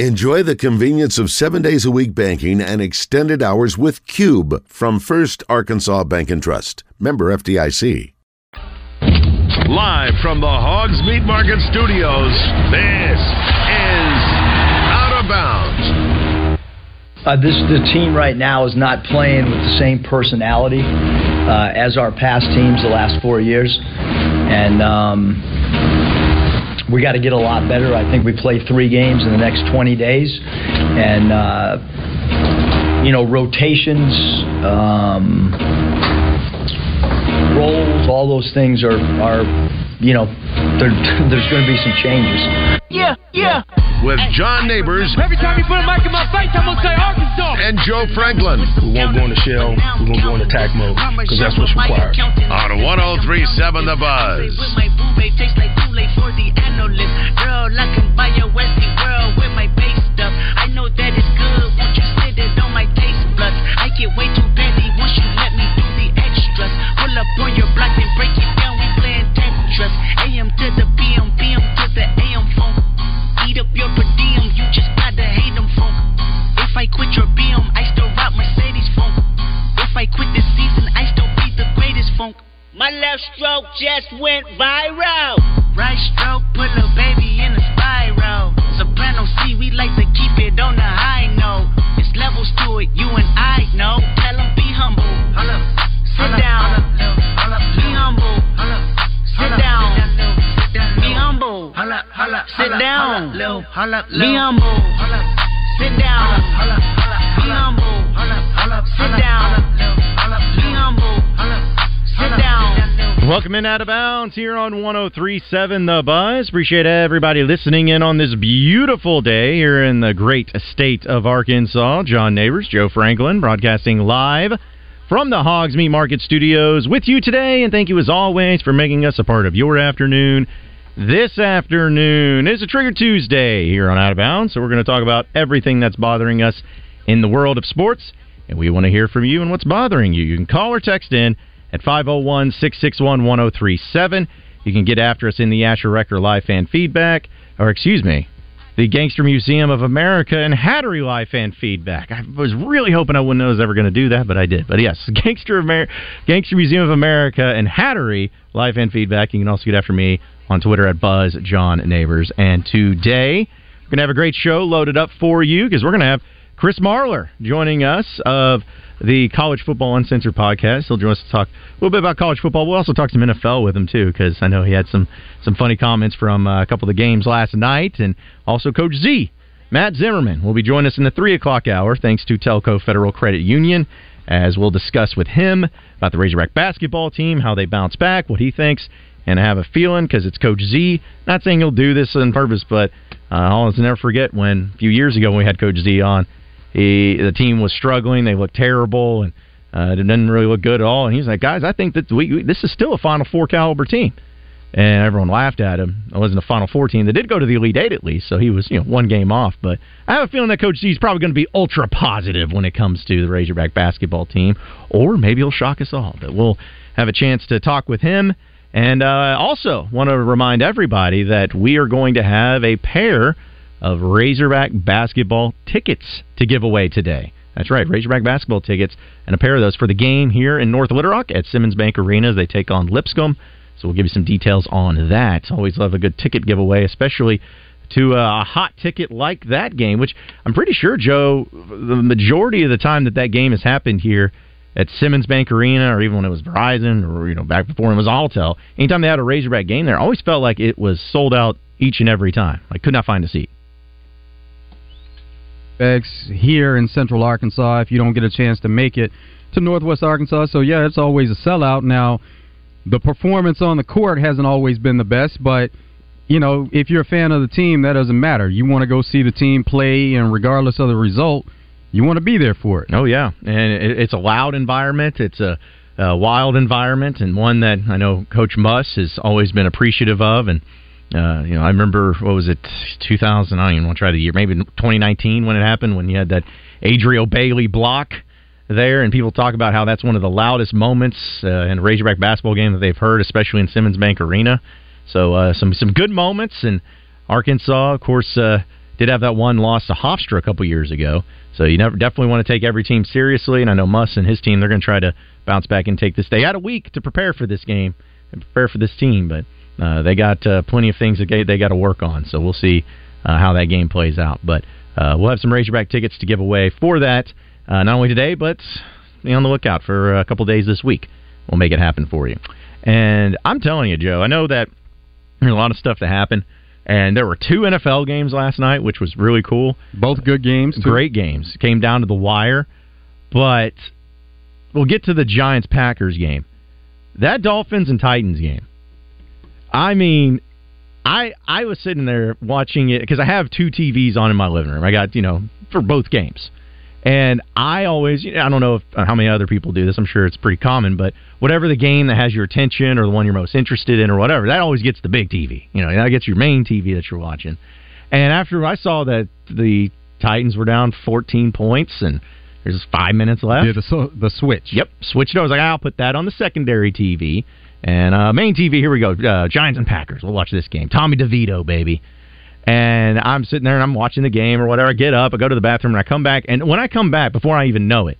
Enjoy the convenience of seven days a week banking and extended hours with Cube from First Arkansas Bank and Trust. Member FDIC. Live from the Hogs Meat Market Studios, this is Out of Bounds. Uh, this the team right now is not playing with the same personality uh, as our past teams the last four years, and. Um, we got to get a lot better. I think we play three games in the next 20 days, and uh, you know rotations, um, roles, all those things are are you know there's going to be some changes. Yeah, yeah. With John Neighbors. Every time you put a mic in my face, I'm gonna say Arkansas. And Joe Franklin. We won't go into shell. We're gonna go into attack mode because that's what's required. On 1037 The Buzz. Girl, I can buy a Westie world with my base stuff. I know that it's good once you sit it on my taste buds. I get way too busy once you let me do the extras. Pull up on your block and break it down. To the PM, PM to the AM phone. Eat up your per diem, you just gotta hate them funk. If I quit your BM, I still rock Mercedes funk. If I quit this season, I still be the greatest funk. My left stroke just went viral. Right stroke put a baby in a spiral. Soprano C, we like to keep it on the high note. It's levels to it, you and I know. Tell them be humble. Sit down. Be humble. Sit down. Be humble. Sit down. Be humble. Sit down. Be humble. Sit down. Welcome in out of bounds here on 1037 The Buzz. Appreciate everybody listening in on this beautiful day here in the great state of Arkansas. John Neighbors, Joe Franklin, broadcasting live from the Hogs Meat Market Studios with you today. And thank you as always for making us a part of your afternoon. This afternoon is a Trigger Tuesday here on Out of Bounds. So we're going to talk about everything that's bothering us in the world of sports. And we want to hear from you and what's bothering you. You can call or text in at 501 661 1037. You can get after us in the Asher Record Live fan feedback, or excuse me, the Gangster Museum of America and Hattery Live fan feedback. I was really hoping I wouldn't know I was ever going to do that, but I did. But yes, Gangster, Amer- Gangster Museum of America and Hattery Live fan feedback. You can also get after me on Twitter at Buzz John Neighbors. And today, we're going to have a great show loaded up for you because we're going to have Chris Marlar joining us of the College Football Uncensored podcast. He'll join us to talk a little bit about college football. We'll also talk some NFL with him too, because I know he had some some funny comments from uh, a couple of the games last night, and also Coach Z. Matt Zimmerman will be joining us in the three o'clock hour, thanks to Telcoe Federal Credit Union, as we'll discuss with him about the Razorback basketball team, how they bounce back, what he thinks, and I have a feeling because it's Coach Z. Not saying he'll do this on purpose, but uh, I'll never forget when a few years ago when we had Coach Z on he, the team was struggling. They looked terrible, and uh, it didn't really look good at all. And he's like, guys, I think that we, we this is still a Final Four caliber team. And everyone laughed at him. It wasn't a Final Four team. They did go to the Elite Eight at least, so he was you know one game off. But I have a feeling that Coach Z is probably going to be ultra positive when it comes to the Razorback basketball team, or maybe he'll shock us all. But we'll have a chance to talk with him. And uh, also want to remind everybody that we are going to have a pair of Razorback basketball tickets to give away today. That's right, Razorback basketball tickets and a pair of those for the game here in North Little Rock at Simmons Bank Arena as they take on Lipscomb. So we'll give you some details on that. Always love a good ticket giveaway, especially to a hot ticket like that game, which I'm pretty sure, Joe, the majority of the time that that game has happened here at Simmons Bank Arena, or even when it was Verizon, or you know back before it was Alltel, anytime they had a Razorback game there, I always felt like it was sold out each and every time. I could not find a seat here in Central Arkansas if you don't get a chance to make it to Northwest Arkansas. So yeah, it's always a sellout. Now, the performance on the court hasn't always been the best, but you know, if you're a fan of the team, that doesn't matter. You want to go see the team play, and regardless of the result, you want to be there for it. Oh yeah, and it's a loud environment. It's a, a wild environment, and one that I know Coach Muss has always been appreciative of, and uh, you know, I remember what was it, 2000? I don't even want to try the year, maybe 2019 when it happened, when you had that Adrio Bailey block there, and people talk about how that's one of the loudest moments uh, in a Razorback basketball game that they've heard, especially in Simmons Bank Arena. So uh, some some good moments, and Arkansas, of course, uh, did have that one loss to Hofstra a couple years ago. So you never definitely want to take every team seriously. And I know Muss and his team they're going to try to bounce back and take this. They had a week to prepare for this game and prepare for this team, but uh, they got uh, plenty of things that they, they got to work on. So we'll see uh, how that game plays out. But uh, we'll have some Razorback tickets to give away for that, uh, not only today, but be on the lookout for a couple days this week. We'll make it happen for you. And I'm telling you, Joe, I know that there's a lot of stuff to happen. And there were two NFL games last night, which was really cool. Both good games. Too. Great games. Came down to the wire. But we'll get to the Giants Packers game. That Dolphins and Titans game. I mean, I I was sitting there watching it because I have two TVs on in my living room. I got, you know, for both games. And I always, you know, I don't know if, uh, how many other people do this. I'm sure it's pretty common, but whatever the game that has your attention or the one you're most interested in or whatever, that always gets the big TV. You know, that gets your main TV that you're watching. And after I saw that the Titans were down 14 points and there's five minutes left. Yeah, the, the switch. Yep, switched. I was like, I'll put that on the secondary TV. And uh, main TV, here we go. Uh, Giants and Packers. We'll watch this game. Tommy DeVito, baby. And I'm sitting there and I'm watching the game or whatever. I get up, I go to the bathroom, and I come back. And when I come back, before I even know it,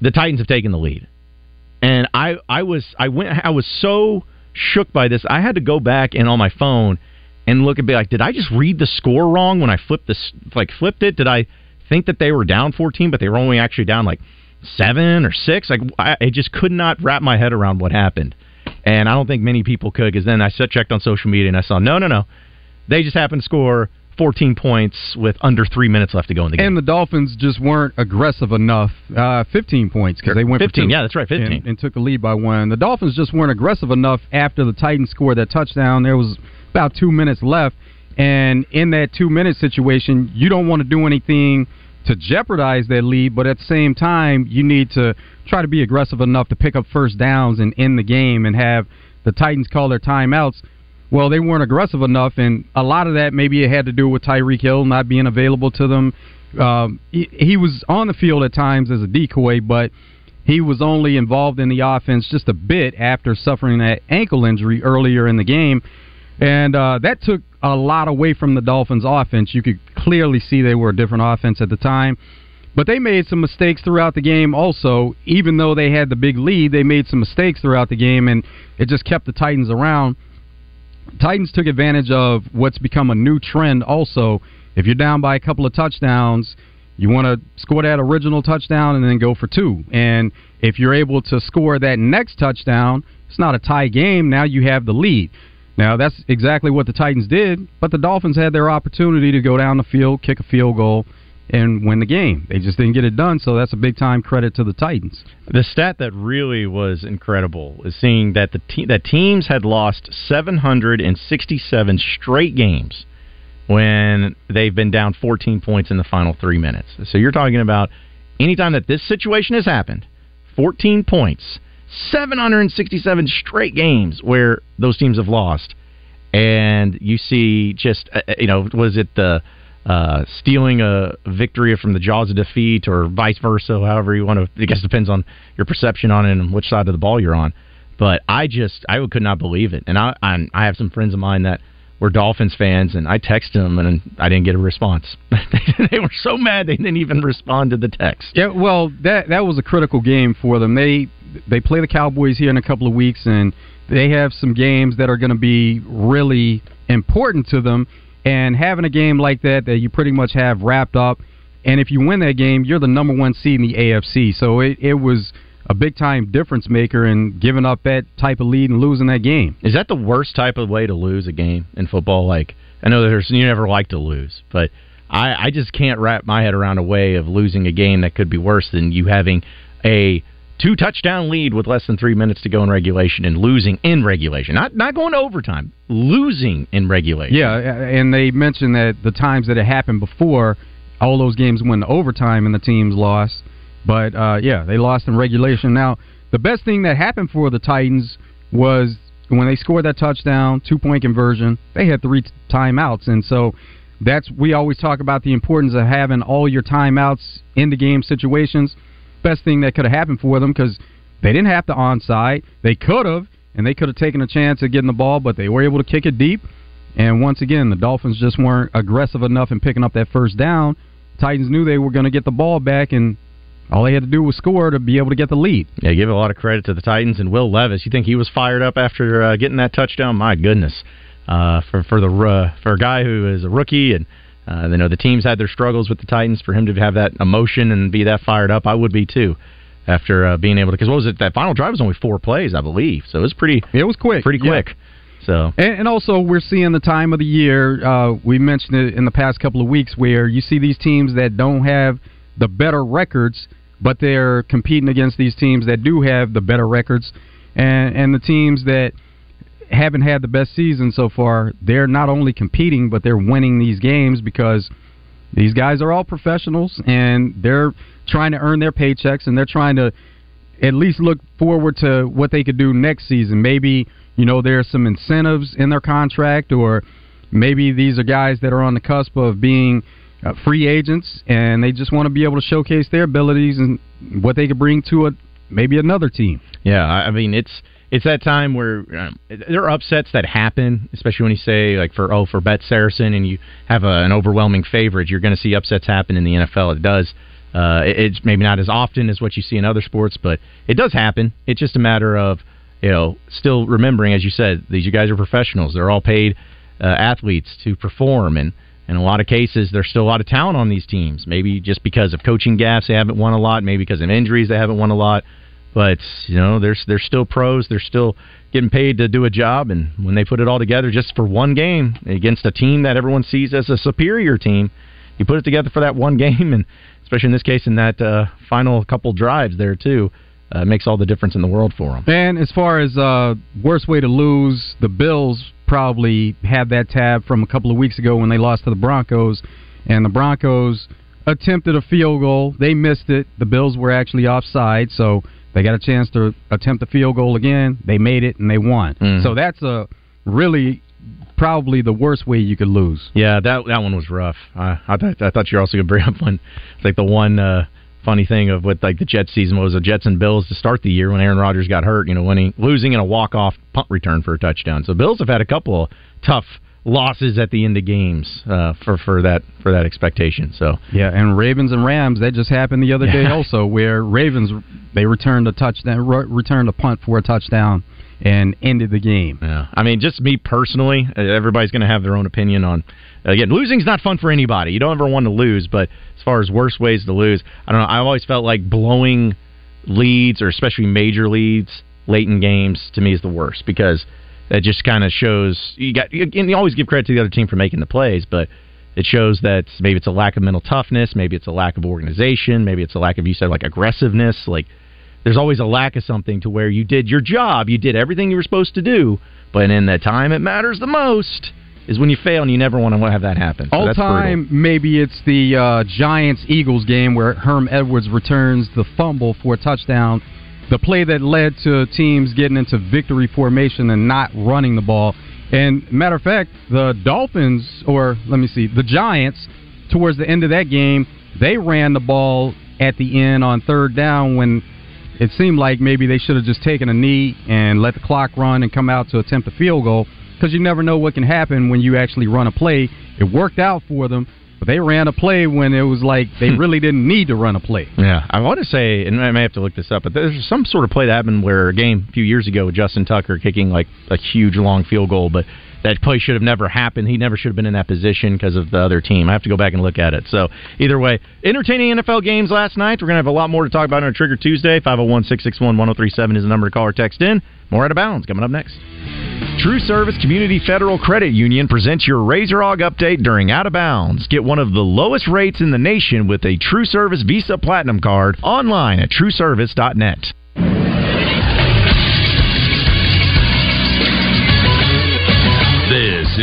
the Titans have taken the lead. And I, I was, I went, I was so shook by this. I had to go back and on my phone and look and be like, did I just read the score wrong when I flipped this, like flipped it? Did I think that they were down 14, but they were only actually down like seven or six? Like I, I just could not wrap my head around what happened. And I don't think many people could because then I checked on social media and I saw no, no, no they just happened to score 14 points with under three minutes left to go in the game. And the Dolphins just weren't aggressive enough. Uh, 15 points because they went 15. yeah, that's right, 15, and, and, took a lead by one. The Dolphins just weren't aggressive enough after the Titans scored that touchdown. There was about two minutes left, and in that two minute situation, you don't want to do anything to jeopardize that lead, but at the same time, you need to try to be aggressive enough to pick up first downs and end the game and have the Titans call their timeouts well, they weren't aggressive enough, and a lot of that maybe it had to do with Tyreek Hill not being available to them. Um, he, he was on the field at times as a decoy, but he was only involved in the offense just a bit after suffering that ankle injury earlier in the game, and uh, that took a lot away from the Dolphins' offense. You could clearly see they were a different offense at the time. But they made some mistakes throughout the game also. Even though they had the big lead, they made some mistakes throughout the game, and it just kept the Titans around. Titans took advantage of what's become a new trend also. If you're down by a couple of touchdowns, you want to score that original touchdown and then go for two. And if you're able to score that next touchdown, it's not a tie game. Now you have the lead. Now that's exactly what the Titans did, but the Dolphins had their opportunity to go down the field, kick a field goal, and win the game. They just didn't get it done, so that's a big time credit to the Titans. The stat that really was incredible is seeing that the te- that teams had lost 767 straight games when they've been down 14 points in the final 3 minutes. So you're talking about anytime that this situation has happened, 14 points, 767 straight games where those teams have lost. And you see just uh, you know was it the uh, stealing a victory from the jaws of defeat, or vice versa. However you want to, I guess depends on your perception on it and which side of the ball you're on. But I just I could not believe it, and I I'm, I have some friends of mine that were Dolphins fans, and I texted them and I didn't get a response. they were so mad they didn't even respond to the text. Yeah, well that that was a critical game for them. They they play the Cowboys here in a couple of weeks, and they have some games that are going to be really important to them and having a game like that that you pretty much have wrapped up, and if you win that game, you're the number one seed in the AFC. So it, it was a big time difference maker in giving up that type of lead and losing that game. Is that the worst type of way to lose a game in football? Like I know there's you never like to lose, but I, I just can't wrap my head around a way of losing a game that could be worse than you having a two touchdown lead with less than three minutes to go in regulation and losing in regulation. Not not going to overtime, losing in regulation. Yeah, and they mentioned that the times that it happened before, all those games went to overtime and the teams lost. But uh, yeah, they lost in regulation. Now, the best thing that happened for the Titans was when they scored that touchdown, two point conversion. They had three timeouts, and so that's we always talk about the importance of having all your timeouts in the game situations best thing that could have happened for them because they didn't have to onside. They could have, and they could have taken a chance at getting the ball, but they were able to kick it deep. And once again, the Dolphins just weren't aggressive enough in picking up that first down. Titans knew they were going to get the ball back, and all they had to do was score to be able to get the lead. Yeah, give a lot of credit to the Titans and Will Levis. You think he was fired up after uh, getting that touchdown? My goodness, uh, for for the uh, for a guy who is a rookie and uh, you know the teams had their struggles with the Titans. For him to have that emotion and be that fired up, I would be too. After uh, being able to, because what was it? That final drive was only four plays, I believe. So it was pretty. It was quick, pretty yeah. quick. So And, and also, we're seeing the time of the year. Uh, we mentioned it in the past couple of weeks where you see these teams that don't have the better records, but they're competing against these teams that do have the better records, and and the teams that haven't had the best season so far. They're not only competing, but they're winning these games because these guys are all professionals and they're trying to earn their paychecks and they're trying to at least look forward to what they could do next season. Maybe, you know, there are some incentives in their contract, or maybe these are guys that are on the cusp of being uh, free agents and they just want to be able to showcase their abilities and what they could bring to a maybe another team. Yeah, I I mean it's it's that time where um, there are upsets that happen, especially when you say like for oh for Bet Saracen and you have a, an overwhelming favorite, you're going to see upsets happen in the NFL. It does. Uh, it- it's maybe not as often as what you see in other sports, but it does happen. It's just a matter of you know still remembering, as you said, these you guys are professionals. They're all paid uh, athletes to perform, and in a lot of cases, there's still a lot of talent on these teams. Maybe just because of coaching gaffes, they haven't won a lot. Maybe because of injuries, they haven't won a lot. But you know, there's they're still pros. They're still getting paid to do a job, and when they put it all together just for one game against a team that everyone sees as a superior team, you put it together for that one game, and especially in this case, in that uh, final couple drives there too, uh, makes all the difference in the world for them. And as far as uh, worst way to lose, the Bills probably had that tab from a couple of weeks ago when they lost to the Broncos, and the Broncos attempted a field goal. They missed it. The Bills were actually offside, so they got a chance to attempt the field goal again. They made it and they won. Mhm. So that's a really probably the worst way you could lose. Yeah, that that one was rough. I I, thought I thought you were also going to bring up one. It's like the one uh, funny thing of what like the Jets season was the Jets and Bills to start the year when Aaron Rodgers got hurt. You know, winning losing in a walk off punt return for a touchdown. So Bills have had a couple of tough losses at the end of games uh, for for that for that expectation. So Yeah, and Ravens and Rams that just happened the other day also, where Ravens they returned a touchdown, re- returned a punt for a touchdown, and ended the game. Yeah, I mean, just me personally, uh, everybody's going to have their own opinion on. Again, losing's not fun for anybody. You don't ever want to lose, but as far as worst ways to lose, I don't know. I always felt like blowing leads, or especially major leads, late in games, to me is the worst because that just kind of shows you got. You, always give credit to the other team for making the plays, but it shows that maybe it's a lack of mental toughness, maybe it's a lack of organization, maybe it's a lack of you said like aggressiveness, like there's always a lack of something to where you did your job, you did everything you were supposed to do, but in the time it matters the most is when you fail, and you never want to have that happen. So All that's brutal. time, maybe it's the uh, Giants Eagles game where Herm Edwards returns the fumble for a touchdown. The play that led to teams getting into victory formation and not running the ball. And matter of fact, the Dolphins, or let me see, the Giants, towards the end of that game, they ran the ball at the end on third down when it seemed like maybe they should have just taken a knee and let the clock run and come out to attempt a field goal because you never know what can happen when you actually run a play. It worked out for them, but they ran a play when it was like they hmm. really didn't need to run a play. Yeah, I want to say, and I may have to look this up, but there's some sort of play that happened where a game a few years ago with Justin Tucker kicking like a huge long field goal, but that play should have never happened. He never should have been in that position because of the other team. I have to go back and look at it. So either way, entertaining NFL games last night. We're gonna have a lot more to talk about on Trigger Tuesday. 501-661-1037 is the number to call or text in. More out of bounds coming up next. True Service Community Federal Credit Union presents your Razor Hog update during Out of Bounds. Get one of the lowest rates in the nation with a True Service Visa Platinum card online at trueservice.net.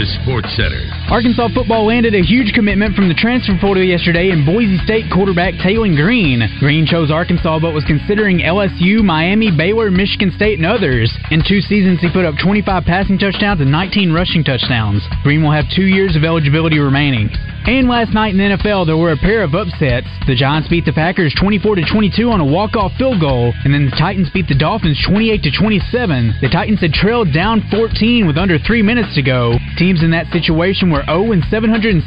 Is Sports Center. Arkansas football landed a huge commitment from the transfer portal yesterday in Boise State quarterback Taylen Green. Green chose Arkansas but was considering LSU, Miami, Baylor, Michigan State, and others. In two seasons, he put up 25 passing touchdowns and 19 rushing touchdowns. Green will have two years of eligibility remaining. And last night in the NFL, there were a pair of upsets. The Giants beat the Packers 24 to 22 on a walk-off field goal, and then the Titans beat the Dolphins 28 to 27. The Titans had trailed down 14 with under three minutes to go. Teams in that situation were 0 and 767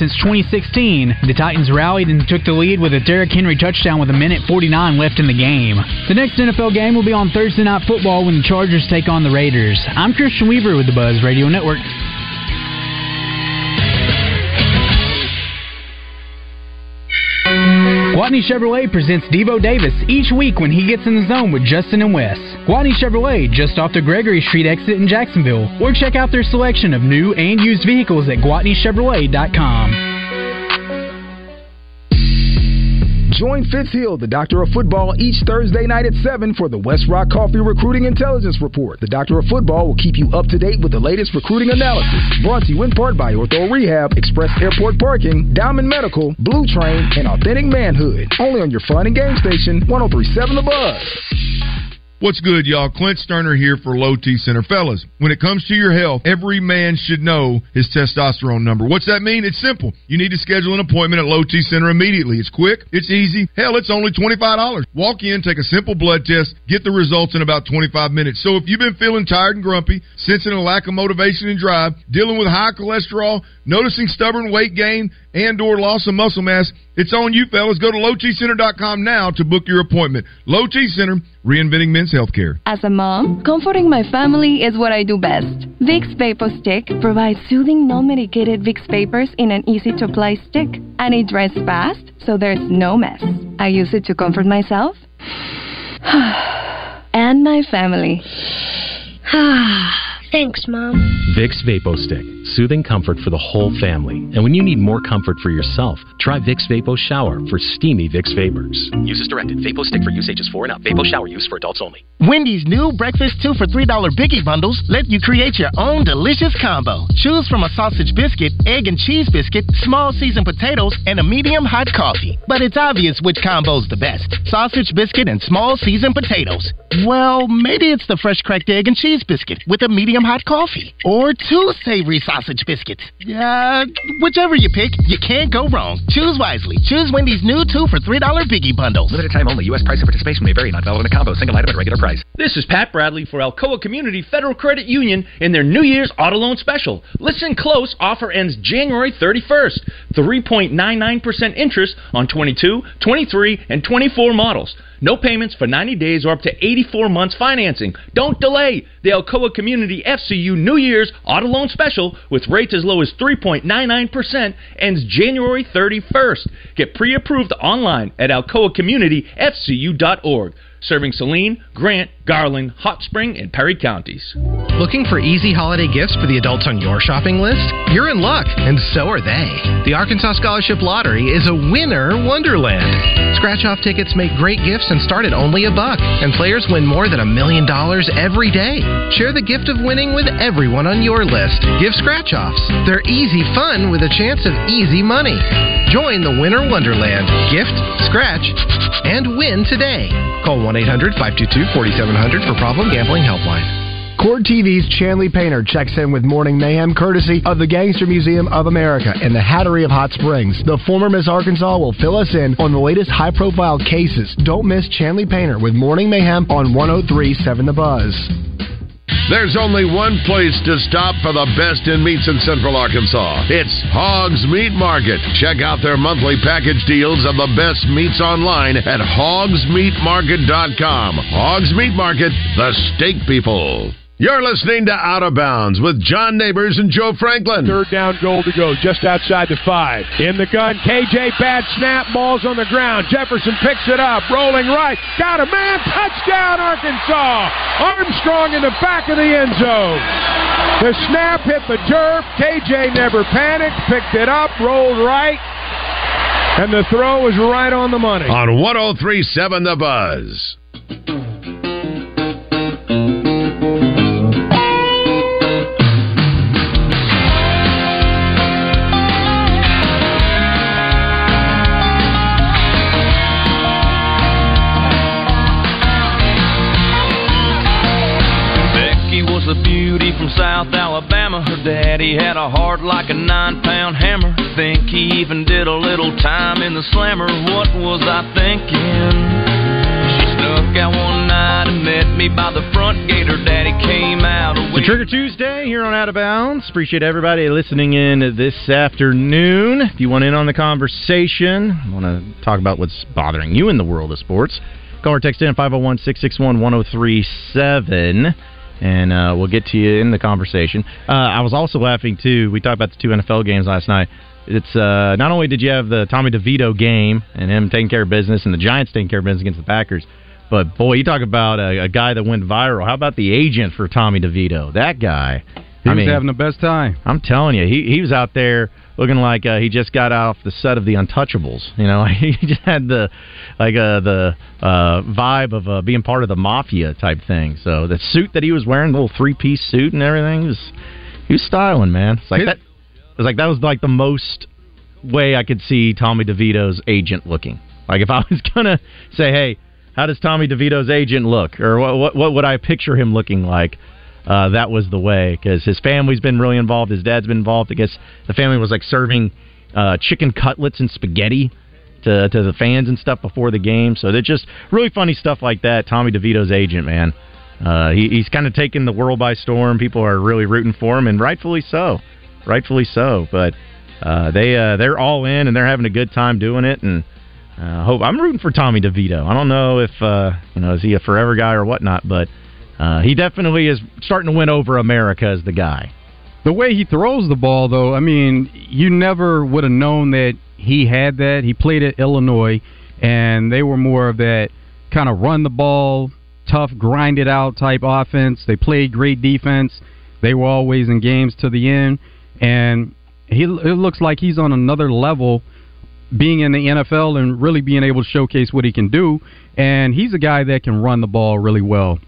since 2016. The Titans rallied and took the lead with a Derrick Henry touchdown with a minute 49 left in the game. The next NFL game will be on Thursday Night Football when the Chargers take on the Raiders. I'm Christian Weaver with the Buzz Radio Network. Gwatney Chevrolet presents Devo Davis each week when he gets in the zone with Justin and Wes. Gwatney Chevrolet, just off the Gregory Street exit in Jacksonville. Or check out their selection of new and used vehicles at GwatneyChevrolet.com. Join Fitz Hill, the doctor of football, each Thursday night at 7 for the West Rock Coffee Recruiting Intelligence Report. The doctor of football will keep you up to date with the latest recruiting analysis. Brought to you in part by Ortho Rehab, Express Airport Parking, Diamond Medical, Blue Train, and Authentic Manhood. Only on your fun and game station, 1037 The Buzz. What's good, y'all? Clint Sterner here for Low T Center. Fellas, when it comes to your health, every man should know his testosterone number. What's that mean? It's simple. You need to schedule an appointment at Low T Center immediately. It's quick, it's easy. Hell, it's only $25. Walk in, take a simple blood test, get the results in about 25 minutes. So if you've been feeling tired and grumpy, sensing a lack of motivation and drive, dealing with high cholesterol, noticing stubborn weight gain, and or loss of muscle mass, it's on you, fellas. Go to lowtcenter.com now to book your appointment. Low T Center, reinventing men's healthcare. As a mom, comforting my family is what I do best. Vicks Vapo Stick provides soothing, non-medicated Vicks vapors in an easy-to-apply stick, and it dries fast, so there's no mess. I use it to comfort myself and my family. Thanks, Mom. Vicks Vapo Stick, soothing comfort for the whole family. And when you need more comfort for yourself, try Vicks Vapo Shower for steamy Vicks vapors. Use as directed. Vapo Stick for use ages 4 and up. Vapo Shower use for adults only. Wendy's new breakfast 2 for $3 Biggie Bundles let you create your own delicious combo. Choose from a sausage biscuit, egg and cheese biscuit, small seasoned potatoes, and a medium hot coffee. But it's obvious which combo's the best. Sausage biscuit and small seasoned potatoes. Well, maybe it's the fresh cracked egg and cheese biscuit with a medium hot coffee. Or two savory sausage biscuits. Yeah, whichever you pick, you can't go wrong. Choose wisely. Choose Wendy's new 2 for $3 Biggie Bundles. Limited time only. U.S. price and participation may vary. Not valid in a combo. Single item at regular price. This is Pat Bradley for Alcoa Community Federal Credit Union in their New Year's Auto Loan Special. Listen close. Offer ends January 31st. 3.99% interest on 22, 23, and 24 models. No payments for 90 days or up to 84 months financing. Don't delay. The Alcoa Community FCU New Year's Auto Loan Special with rates as low as 3.99% ends January 31st. Get pre-approved online at alcoacommunityfcu.org. Serving Saline, Grant, Garland, Hot Spring, and Perry counties. Looking for easy holiday gifts for the adults on your shopping list? You're in luck, and so are they. The Arkansas Scholarship Lottery is a winner wonderland. Scratch off tickets make great gifts and start at only a buck, and players win more than a million dollars every day. Share the gift of winning with everyone on your list. Give scratch offs. They're easy fun with a chance of easy money. Join the Winner Wonderland. Gift, scratch, and win today. Call 1 800 522 4700 for Problem Gambling Helpline. Court TV's Chanley Painter checks in with Morning Mayhem courtesy of the Gangster Museum of America and the Hattery of Hot Springs. The former Miss Arkansas will fill us in on the latest high profile cases. Don't miss Chanley Painter with Morning Mayhem on 1037 The Buzz. There's only one place to stop for the best in meats in Central Arkansas. It's Hogs Meat Market. Check out their monthly package deals of the best meats online at hogsmeatmarket.com. Hogs Meat Market, the steak people. You're listening to Out of Bounds with John Neighbors and Joe Franklin. Third down goal to go, just outside the five. In the gun, KJ, bad snap, ball's on the ground. Jefferson picks it up, rolling right. Got a man, touchdown, Arkansas! Armstrong in the back of the end zone. The snap hit the turf. KJ never panicked, picked it up, rolled right. And the throw was right on the money. On 1037 The Buzz. Alabama. Her Daddy had a heart like a nine pound hammer. Think he even did a little time in the slammer. What was I thinking? She snuck out one night and met me by the front gate. Her daddy came out. So Trigger Tuesday here on Out of Bounds. Appreciate everybody listening in this afternoon. If you want in on the conversation, want to talk about what's bothering you in the world of sports, call or text in 501 661 1037 and uh, we'll get to you in the conversation. Uh, I was also laughing too. We talked about the two NFL games last night. It's uh, not only did you have the Tommy DeVito game and him taking care of business, and the Giants taking care of business against the Packers, but boy, you talk about a, a guy that went viral. How about the agent for Tommy DeVito? That guy. He I was mean, having the best time. I'm telling you, he he was out there looking like uh, he just got off the set of The Untouchables. You know, he just had the like uh, the uh, vibe of uh, being part of the mafia type thing. So the suit that he was wearing, the little three piece suit and everything, he was he was styling, man. It's like that. It was like that was like the most way I could see Tommy DeVito's agent looking. Like if I was gonna say, hey, how does Tommy DeVito's agent look, or what what, what would I picture him looking like? Uh, that was the way because his family's been really involved. His dad's been involved. I guess the family was like serving uh, chicken cutlets and spaghetti to to the fans and stuff before the game. So they're just really funny stuff like that. Tommy DeVito's agent, man, uh, he, he's kind of taken the world by storm. People are really rooting for him, and rightfully so, rightfully so. But uh, they uh, they're all in and they're having a good time doing it, and. Uh, hope I'm rooting for Tommy DeVito. I don't know if uh, you know is he a forever guy or whatnot, but uh, he definitely is starting to win over America as the guy. The way he throws the ball, though, I mean, you never would have known that he had that. He played at Illinois, and they were more of that kind of run the ball, tough, grind it out type offense. They played great defense. They were always in games to the end, and he it looks like he's on another level being in the NFL and really being able to showcase what he can do. And he's a guy that can run the ball really well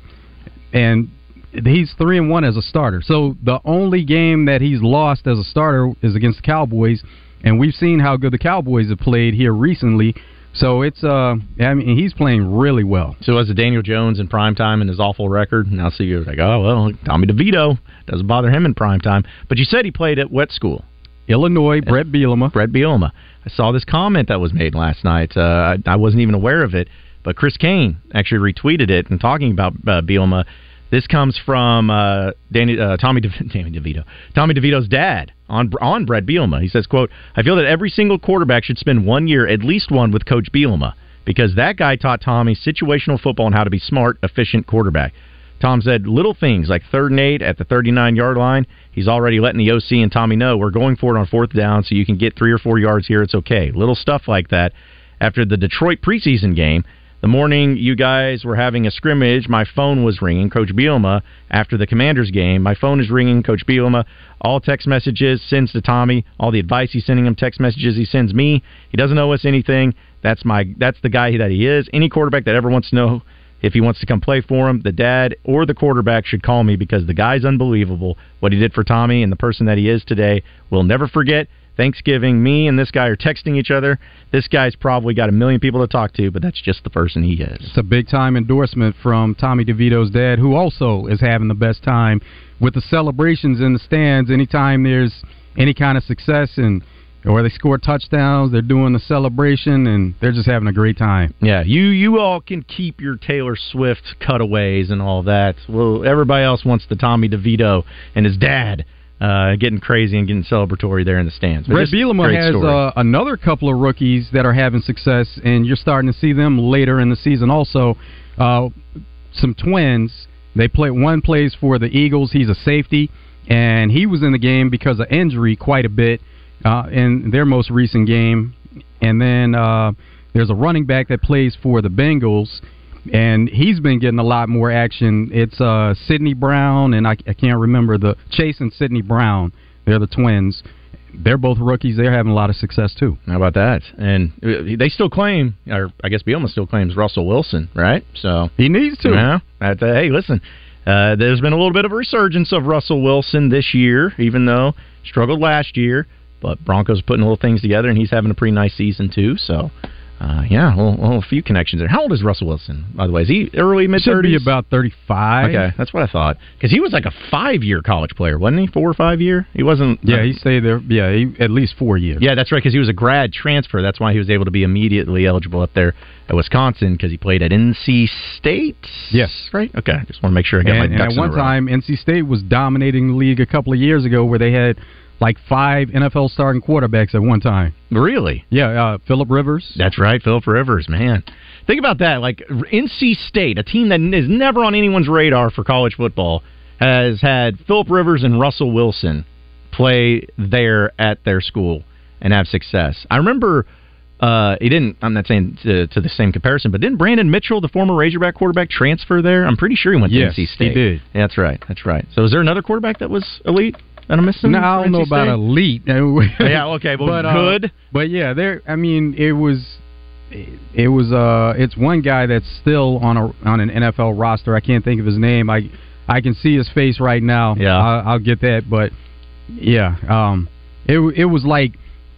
and he's three and one as a starter. So the only game that he's lost as a starter is against the Cowboys, and we've seen how good the Cowboys have played here recently. So it's uh, I mean, he's playing really well. So as a Daniel Jones in prime time and his awful record, now see you're like, oh well, Tommy DeVito doesn't bother him in prime time. But you said he played at what school? Illinois, Bret Bielema. Bret Bielema. I saw this comment that was made last night. Uh, I, I wasn't even aware of it, but Chris Kane actually retweeted it and talking about uh, Bielema. This comes from uh, Danny, uh, Tommy, De- Danny DeVito, Tommy DeVito's dad on on Bret Bielema. He says, "quote I feel that every single quarterback should spend one year, at least one, with Coach Bielema because that guy taught Tommy situational football and how to be smart, efficient quarterback." Tom said little things like third and eight at the 39 yard line. He's already letting the OC and Tommy know we're going for it on fourth down, so you can get three or four yards here. It's okay. Little stuff like that. After the Detroit preseason game, the morning you guys were having a scrimmage, my phone was ringing. Coach Bielema, after the Commanders game, my phone is ringing. Coach Bielema, all text messages sends to Tommy. All the advice he's sending him, text messages he sends me. He doesn't owe us anything. That's my. That's the guy that he is. Any quarterback that ever wants to know if he wants to come play for him, the dad or the quarterback should call me because the guy's unbelievable. What he did for Tommy and the person that he is today, we'll never forget. Thanksgiving, me and this guy are texting each other. This guy's probably got a million people to talk to, but that's just the person he is. It's a big time endorsement from Tommy DeVito's dad, who also is having the best time with the celebrations in the stands. Anytime there's any kind of success and or they score touchdowns, they're doing the celebration and they're just having a great time. Yeah, you you all can keep your Taylor Swift cutaways and all that. Well, everybody else wants the Tommy DeVito and his dad uh, getting crazy and getting celebratory there in the stands. But just Bielema has uh, another couple of rookies that are having success, and you're starting to see them later in the season. Also, uh, some twins. They play. One plays for the Eagles. He's a safety, and he was in the game because of injury quite a bit uh, in their most recent game. And then uh, there's a running back that plays for the Bengals and he's been getting a lot more action. It's uh, Sydney Brown, and I, I can't remember the Chase and Sydney Brown. They're the twins. They're both rookies. They're having a lot of success too. How about that? And uh, they still claim, or I guess Bielema still claims Russell Wilson, right? So he needs to. Yeah. That, uh, hey, listen, uh, there's been a little bit of a resurgence of Russell Wilson this year, even though struggled last year. But Broncos putting little things together, and he's having a pretty nice season too. So Uh, yeah, well, well, a few connections there. How old is Russell Wilson, by the way? Is he early mid Should be thirties? about thirty-five. Okay, that's what I thought. Because he was like a five-year college player, wasn't he? Four or five year. He wasn't. Yeah, he stayed there. Yeah, he, at least four years. Yeah, that's right. Because he was a grad transfer. That's why he was able to be immediately eligible up there at Wisconsin because he played at NC State. Yes. Right. Okay. Just want to make sure I got and, my and ducks at one in a row. time, NC State was dominating the league a couple of years ago, where they had like five NFL starting quarterbacks at one time. Really? Yeah, uh, Philip Rivers. That's right, Philip Rivers, man. Think about that. Like NC State, a team that is never on anyone's radar for college football, has had Philip Rivers and Russell Wilson play there at their school and have success. I remember. Uh, he didn't. I'm not saying to, to the same comparison, but didn't Brandon Mitchell, the former Razorback quarterback, transfer there? I'm pretty sure he went Yes, to NC he State. did. Yeah, that's right. That's right. So, is there another quarterback that was elite that I'm missing? No, I don't know about State? elite. yeah, okay, but, uh, good. but yeah, there. I mean, it was. It was. Uh, it's one guy that's still on a on an NFL roster. I can't think of his name. I I can see his face right now. Yeah. I, I'll get that. But yeah, um, it it was like.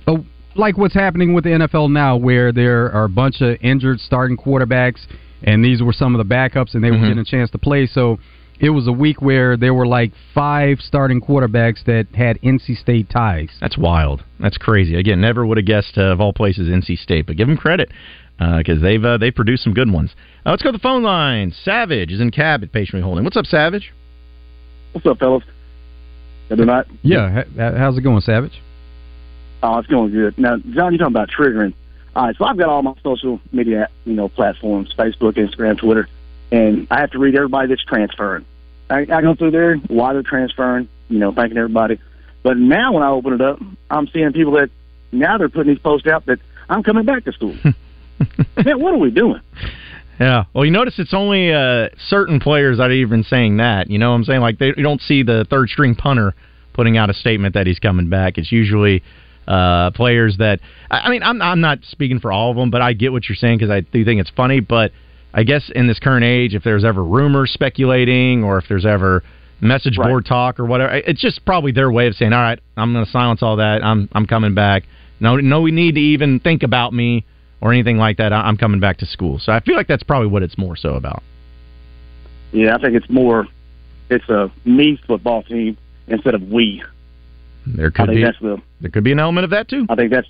Uh, like what's happening with the NFL now, where there are a bunch of injured starting quarterbacks, and these were some of the backups, and they Mhm. were getting a chance to play. So it was a week where there were like five starting quarterbacks that had NC State ties. That's wild. That's crazy. Again, never would have guessed uh, of all places NC State, but give them credit because they've uh, they've produced some good ones. Uh, let's go to the phone line. Savage is in Cabot, patiently holding. What's up, Savage? What's up, fellas? Good night. Yeah, how's it going, Savage? Oh, it's going good. Now, John, you're talking about triggering. All right, so I've got all my social media, you know, platforms: Facebook, Instagram, Twitter, and I have to read everybody that's transferring. I, I go through there why they're transferring, you know, thanking everybody. But now when I open it up, I'm seeing people that now they're putting these posts out that I'm coming back to school. Man, what are we doing? Yeah. Well, you notice it's only uh, certain players that are even saying that. You know what I'm saying? Like, they, you don't see the third string punter putting out a statement that he's coming back. It's usually uh, players that. I I mean, I'm, I'm not speaking for all of them, but I get what you're saying because I do think it's funny. But I guess in this current age, if there's ever rumors speculating or if there's ever message board talk or whatever, it's just probably their way of saying, all right, I'm going to silence all that. I'm, I'm coming back. No, no, we need to even think about me or anything like that. I- I'm coming back to school. So I feel like that's probably what it's more so about. Yeah, I think it's more. It's a me football team instead of we. There I could be that's the. there could be an element of that too. I think that's.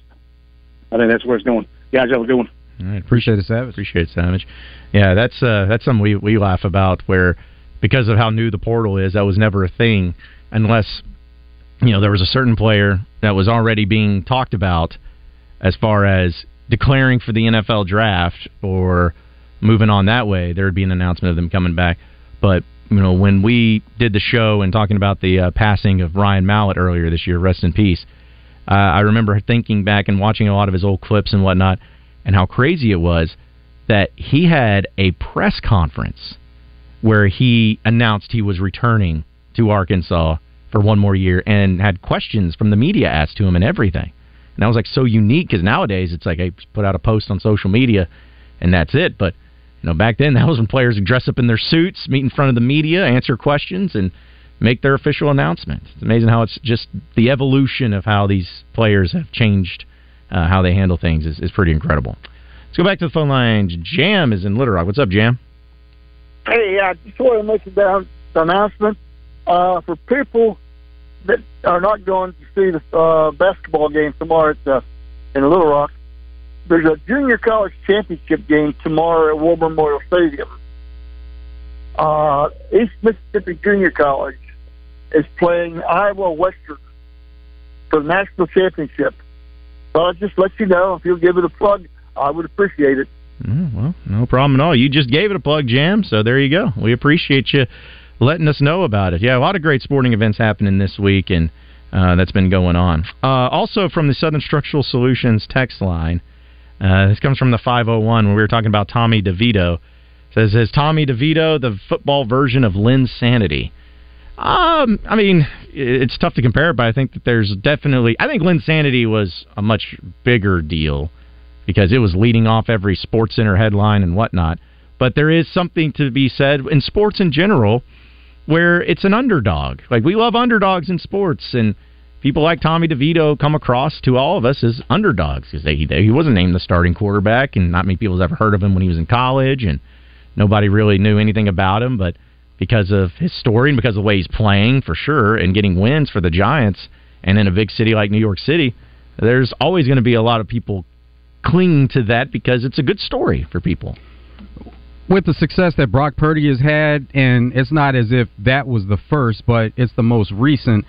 I think that's where it's going. Guys, have a good one. Right, appreciate it, Savage. Appreciate it, Savage. Yeah, that's uh, that's something we we laugh about where because of how new the portal is, that was never a thing unless you know there was a certain player that was already being talked about as far as declaring for the NFL draft or moving on that way. There would be an announcement of them coming back, but you know when we did the show and talking about the uh, passing of Ryan Mallett earlier this year, rest in peace. Uh, I remember thinking back and watching a lot of his old clips and whatnot, and how crazy it was that he had a press conference where he announced he was returning to Arkansas for one more year and had questions from the media asked to him and everything. And that was like so unique because nowadays it's like I put out a post on social media and that's it. But you know, back then that was when players would dress up in their suits, meet in front of the media, answer questions, and make their official announcement. It's amazing how it's just the evolution of how these players have changed uh, how they handle things is, is pretty incredible. Let's go back to the phone lines. Jam is in Little Rock. What's up, Jam? Hey, I just want to make an announcement uh, for people that are not going to see the uh, basketball game tomorrow at the, in Little Rock. There's a junior college championship game tomorrow at War Memorial Stadium. Uh, East Mississippi Junior College is playing Iowa Western for the national championship. So I'll just let you know if you'll give it a plug. I would appreciate it. Mm, well, no problem at all. You just gave it a plug, Jam. So there you go. We appreciate you letting us know about it. Yeah, a lot of great sporting events happening this week, and uh, that's been going on. Uh, also from the Southern Structural Solutions text line, uh, this comes from the 501 when we were talking about Tommy DeVito. It says, is Tommy DeVito the football version of Linsanity? Um, I mean, it's tough to compare, but I think that there's definitely. I think Linsanity was a much bigger deal because it was leading off every Sports Center headline and whatnot. But there is something to be said in sports in general where it's an underdog. Like we love underdogs in sports, and people like Tommy DeVito come across to all of us as underdogs because he he wasn't named the starting quarterback, and not many people's ever heard of him when he was in college, and nobody really knew anything about him. But because of his story and because of the way he's playing, for sure, and getting wins for the Giants, and in a big city like New York City, there's always going to be a lot of people clinging to that because it's a good story for people. with the success that Brock Purdy has had, and it's not as if that was the first, but it's the most recent.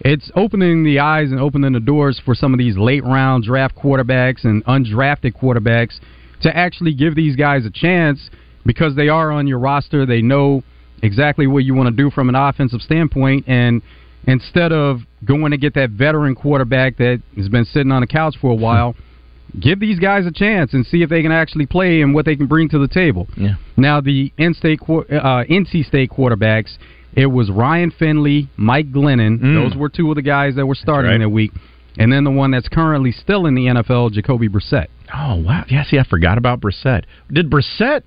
It's opening the eyes and opening the doors for some of these late round draft quarterbacks and undrafted quarterbacks to actually give these guys a chance because they are on your roster. They know exactly what you want to do from an offensive standpoint, and instead of going to get that veteran quarterback that has been sitting on the couch for a while give these guys a chance and see if they can actually play and what they can bring to the table. Yeah. Now the in-state, uh, NC State quarterbacks, it was Ryan Finley, Mike Glennon. Mm. Those were two of the guys that were starting right. that week, and then the one that's currently still in the NFL, Jacoby Brissett. Oh wow! Yeah, see, I forgot about Brissett. Did Brissett?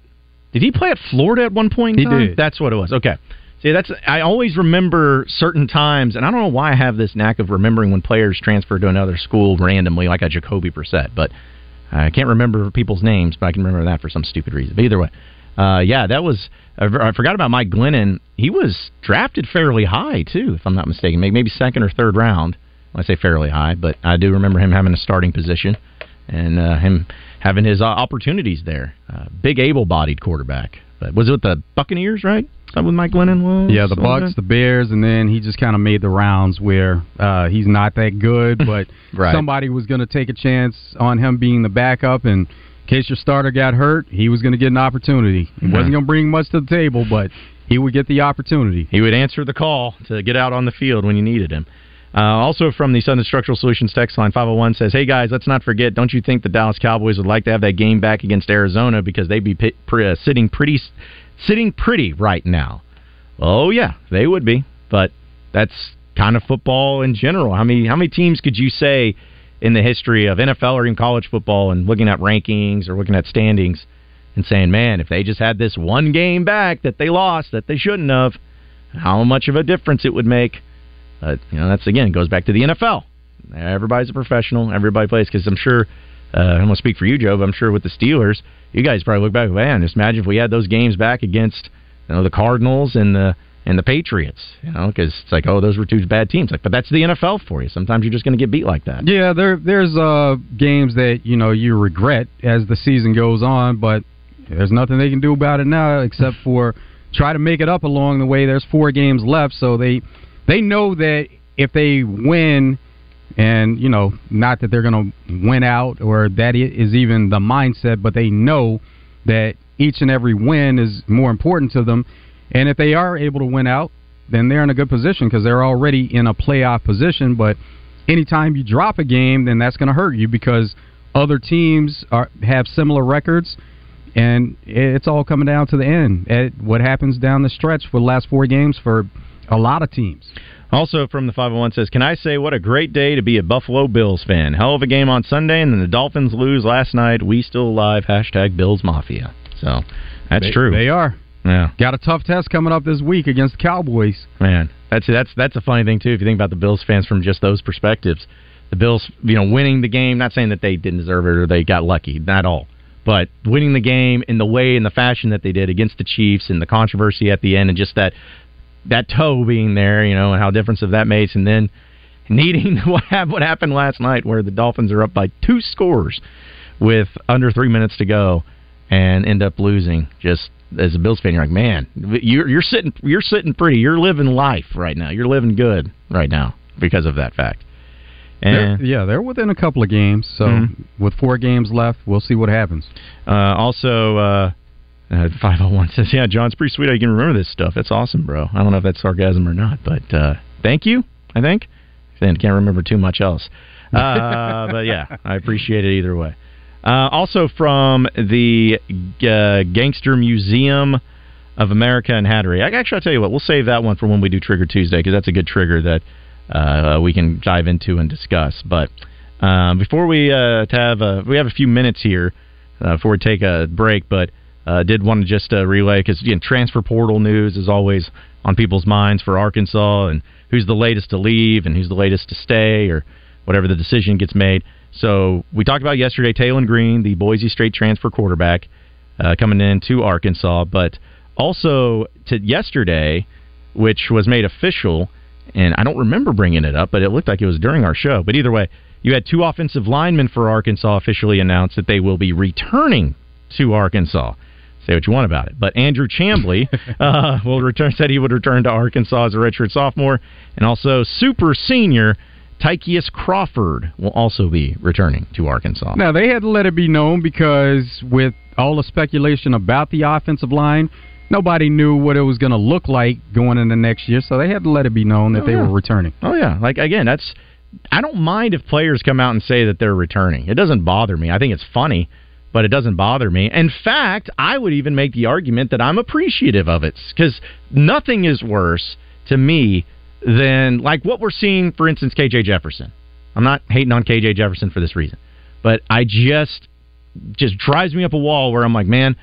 Did he play at Florida at one point? In He time? did. That's what it was. Okay. See, that's I always remember certain times, and I don't know why I have this knack of remembering when players transfer to another school randomly, like a Jacoby Brissett. But I can't remember people's names, but I can remember that for some stupid reason. But either way, uh, yeah, that was. I forgot about Mike Glennon. He was drafted fairly high too, if I'm not mistaken. Maybe maybe second or third round. When I say fairly high, but I do remember him having a starting position and uh, him having his uh, opportunities there. Uh, big, able-bodied quarterback. But was it with the Buccaneers, right? That what Mike Glennon was? Yeah, the Bucks, the Bears, and then he just kind of made the rounds where uh, he's not that good, but Right. somebody was going to take a chance on him being the backup, and in case your starter got hurt, he was going to get an opportunity. He wasn't going to bring much to the table, but he would get the opportunity. He would answer the call to get out on the field when you needed him. Uh, also from the Southern Structural Solutions text line 501 says, "Hey guys, let's not forget. Don't you think the Dallas Cowboys would like to have that game back against Arizona because they'd be pi- pre- uh, sitting pretty, sitting pretty right now? Oh yeah, they would be. But that's kind of football in general. How many how many teams could you say in the history of NFL or even college football and looking at rankings or looking at standings and saying, man, if they just had this one game back that they lost that they shouldn't have, how much of a difference it would make? But you know, that's again goes back to the NFL. Everybody's a professional. Everybody plays because I'm sure. Uh, I'm gonna speak for you, Joe. But I'm sure with the Steelers, you guys probably look back, man. Just imagine if we had those games back against you know the Cardinals and the and the Patriots. You know, because it's like, oh, those were two bad teams. Like, but that's the NFL for you. Sometimes you're just going to get beat like that. Yeah, there there's uh games that you know you regret as the season goes on, but there's nothing they can do about it now except for try to make it up along the way. There's four games left, so they they know that if they win, and you know, not that they're going to win out or that is even the mindset, but they know that each and every win is more important to them, and if they are able to win out, then they're in a good position because they're already in a playoff position. But anytime you drop a game, then that's going to hurt you because other teams are have similar records, and it's all coming down to the end. At what happens down the stretch for the last four games for a lot of teams. Also from the 501 says, Can I say what a great day to be a Buffalo Bills fan? Hell of a game on Sunday, and then the Dolphins lose last night. We still alive. Hashtag Bills Mafia. So that's They- true. They are. Yeah. Got a tough test coming up this week against the Cowboys. Man, that's that's that's a funny thing too. If you think about the Bills fans from just those perspectives, the Bills, you know, winning the game. Not saying that they didn't deserve it or they got lucky, not at all. But winning the game in the way and the fashion that they did against the Chiefs and the controversy at the end and just that that toe being there, you know, and how difference of that makes, and then needing what hap- what happened last night where the Dolphins are up by two scores with under three minutes to go and end up losing. Just as a Bills fan, you're like, man, you're you're sitting you're sitting pretty. You're living life right now. You're living good right now because of that fact. They're- And yeah, they're within a couple of games. So Mhm. with four games left, we'll see what happens. uh, also, uh, uh, 501 says, yeah, John, it's pretty sweet I can remember this stuff. That's awesome, bro. I don't know if that's sarcasm or not, but uh, thank you, I think. Then can't remember too much else. Uh, but yeah, I appreciate it either way. Uh, also from the uh, Gangster Museum of America and Hattery. I actually, I'll tell you what, we'll save that one for when we do Trigger Tuesday because that's a good trigger that uh, we can dive into and discuss. But um, before we uh, to have a, we have a few minutes here uh, before we take a break, but uh, did want to just uh, relay because transfer portal news is always on people's minds for Arkansas and who's the latest to leave and who's the latest to stay or whatever the decision gets made. So we talked about yesterday Taylen Green, the Boise State transfer quarterback, uh, coming in to Arkansas, but also to yesterday, which was made official, and I don't remember bringing it up, but it looked like it was during our show. But either way, you had two offensive linemen for Arkansas officially announced that they will be returning to Arkansas. Say what you want about it, but Andrew Chamblee uh, will return. Said he would return to Arkansas as a redshirt sophomore, and also super senior Ty'Kieast Crawford will also be returning to Arkansas. Now they had to let it be known because with all the speculation about the offensive line, nobody knew what it was going to look like going into next year. So they had to let it be known that Oh, they yeah. were returning. Oh yeah, like again, that's I don't mind if players come out and say that they're returning. It doesn't bother me. I think it's funny, but it doesn't bother me. In fact, I would even make the argument that I'm appreciative of it because nothing is worse to me than like what we're seeing, for instance, KJ Jefferson. I'm not hating on KJ Jefferson for this reason, but I just just drives me up a wall where I'm like, man,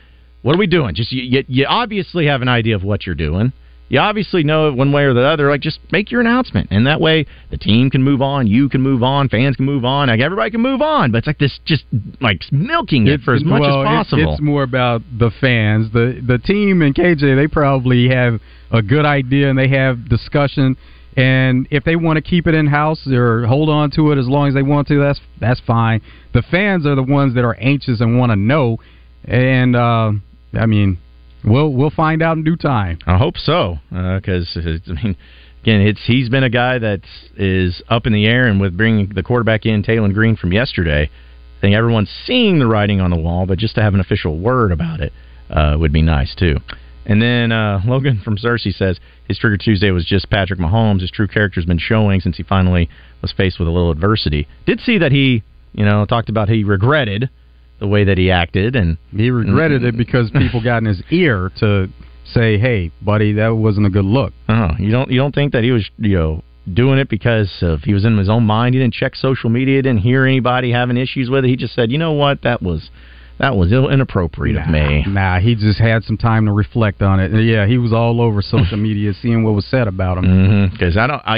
what are we doing? Just you, you, you obviously have an idea of what you're doing. You obviously know it one way or the other. Like, just make your announcement, and that way the team can move on, you can move on, fans can move on, like everybody can move on. But it's like this, just like milking it for as much well, as possible. It's more about the fans. The the team and KJ, they probably have a good idea and they have discussion. And if they want to keep it in house or hold on to it as long as they want to, that's that's fine. The fans are the ones that are anxious and want to know. And uh, I mean, we'll we'll find out in due time. I hope so, because I mean, again, it's he's been a guy that is up in the air, and with bringing the quarterback in, Taylen Green from yesterday, I think everyone's seeing the writing on the wall, but just to have an official word about it uh, would be nice too. And then uh, Logan from Searcy says his Trigger Tuesday was just Patrick Mahomes. His true character's been showing since he finally was faced with a little adversity. Did see that he, you know, talked about he regretted the way that he acted, and He regretted it because people got in his ear to say, "Hey, buddy, that wasn't a good look." Oh, you don't you don't think that he was you know doing it because of he was in his own mind? He didn't check social media, didn't hear anybody having issues with it. He just said, you know what, that was that was ill- inappropriate of me. Nah, he just had some time to reflect on it. Yeah, he was all over social media seeing what was said about him. Mm-hmm. Because I don't, I,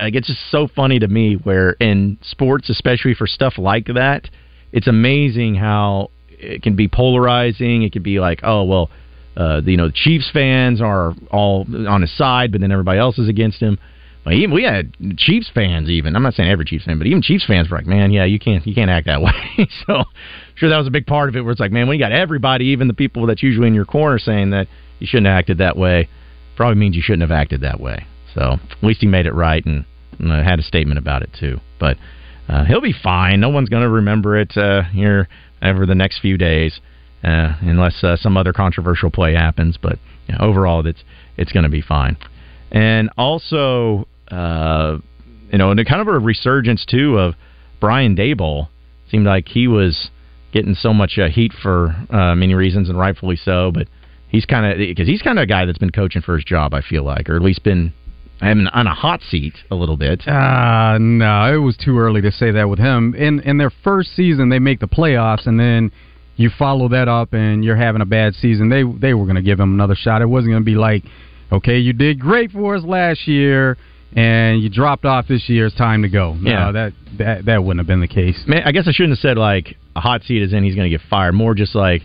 like, it's just so funny to me where in sports, especially for stuff like that, it's amazing how it can be polarizing. It can be like, oh well, uh, you know, the Chiefs fans are all on his side, but then everybody else is against him. But even we had Chiefs fans. Even I'm not saying every Chiefs fan, but even Chiefs fans were like, man, yeah, you can't, you can't act that way. so, sure, that was a big part of it. Where it's like, man, when you got everybody, even the people that's usually in your corner, saying that you shouldn't have acted that way, probably means you shouldn't have acted that way. So at least he made it right and, and uh, had a statement about it too. But uh, he'll be fine. No one's going to remember it uh, here over the next few days, uh, unless uh, some other controversial play happens. But you know, overall, it's it's going to be fine. And also, uh, you know, and kind of a resurgence too of Brian Daboll. Seemed like he was getting so much uh, heat for uh, many reasons, and rightfully so. But he's kind of because he's kind of a guy that's been coaching for his job. I feel like, or at least been having on a hot seat a little bit. Uh no, it was too early to say that with him. In in their first season, they make the playoffs, and then you follow that up, and you're having a bad season. They they were going to give him another shot. It wasn't going to be like, okay, you did great for us last year, and you dropped off this year. It's time to go. No, Yeah. that that that wouldn't have been the case. Man, I guess I shouldn't have said like a hot seat is in he's going to get fired. More just like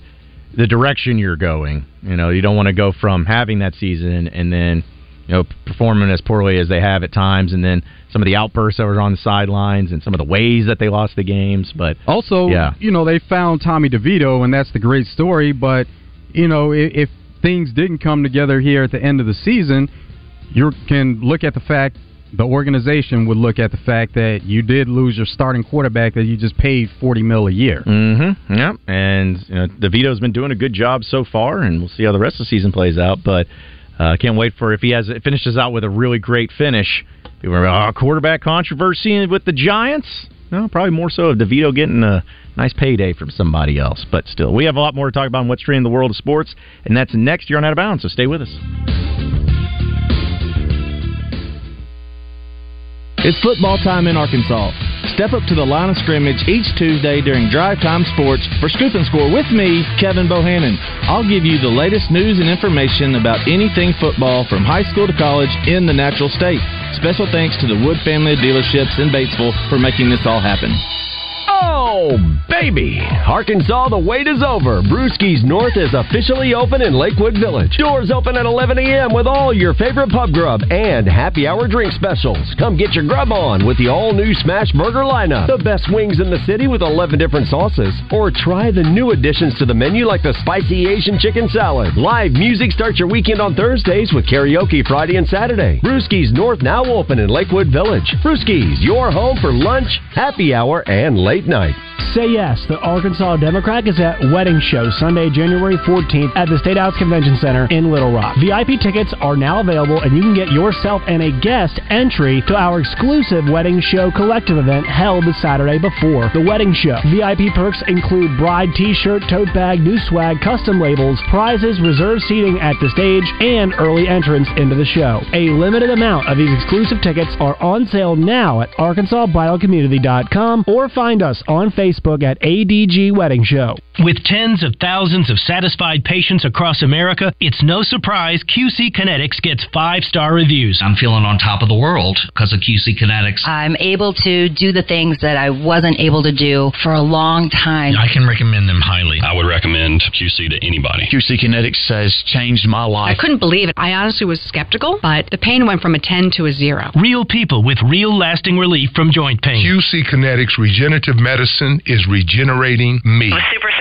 the direction you're going. You know, you don't want to go from having that season and then you know performing as poorly as they have at times, and then some of the outbursts that were on the sidelines and some of the ways that they lost the games. But Also, yeah, you know, they found Tommy DeVito, and that's the great story. But you know, if, if things didn't come together here at the end of the season, you can look at the fact the organization would look at the fact that you did lose your starting quarterback that you just paid forty mil a year. Mm-hmm. Yep. And you know, DeVito's been doing a good job so far, and we'll see how the rest of the season plays out. But I uh, can't wait for if he has it finishes out with a really great finish. People are oh, quarterback controversy with the Giants. No, probably more so of DeVito getting a nice payday from somebody else. But still, we have a lot more to talk about in what's trending in the world of sports, and that's next year on Out of Bounds. So stay with us. It's football time in Arkansas. Step up to the line of scrimmage each Tuesday during Drive Time Sports for Scoop and Score with me, Kevin Bohannon. I'll give you the latest news and information about anything football from high school to college in the natural state. Special thanks to the Wood family of dealerships in Batesville for making this all happen. Oh, baby! Arkansas, the wait is over. Brewski's North is officially open in Lakewood Village. Doors open at 11 a.m. with all your favorite pub grub and happy hour drink specials. Come get your grub on with the all new Smash Burger lineup. The best wings in the city with 11 different sauces. Or try the new additions to the menu like the spicy Asian chicken salad. Live music starts your weekend on Thursdays with karaoke Friday and Saturday. Brewski's North now open in Lakewood Village. Brewski's, your home for lunch, happy hour, and late night. Say yes. The Arkansas Democrat Gazette Wedding Show, Sunday, January 14th at the State House Convention Center in Little Rock. VIP tickets are now available, and you can get yourself and a guest entry to our exclusive Wedding Show collective event held the Saturday before the wedding show. VIP perks include bride t-shirt, tote bag, new swag, custom labels, prizes, reserved seating at the stage, and early entrance into the show. A limited amount of these exclusive tickets are on sale now at arkansasbiocommunity.com or find us on Facebook at ADG Wedding Show. With tens of thousands of satisfied patients across America, it's no surprise QC Kinetics gets five star reviews. I'm feeling on top of the world because of QC Kinetics. I'm able to do the things that I wasn't able to do for a long time. I can recommend them highly. I would recommend QC to anybody. QC Kinetics has changed my life. I couldn't believe it. I honestly was skeptical, but the pain went from a 10 to a 0. Real people with real lasting relief from joint pain. QC Kinetics Regenerative Medicine is regenerating me.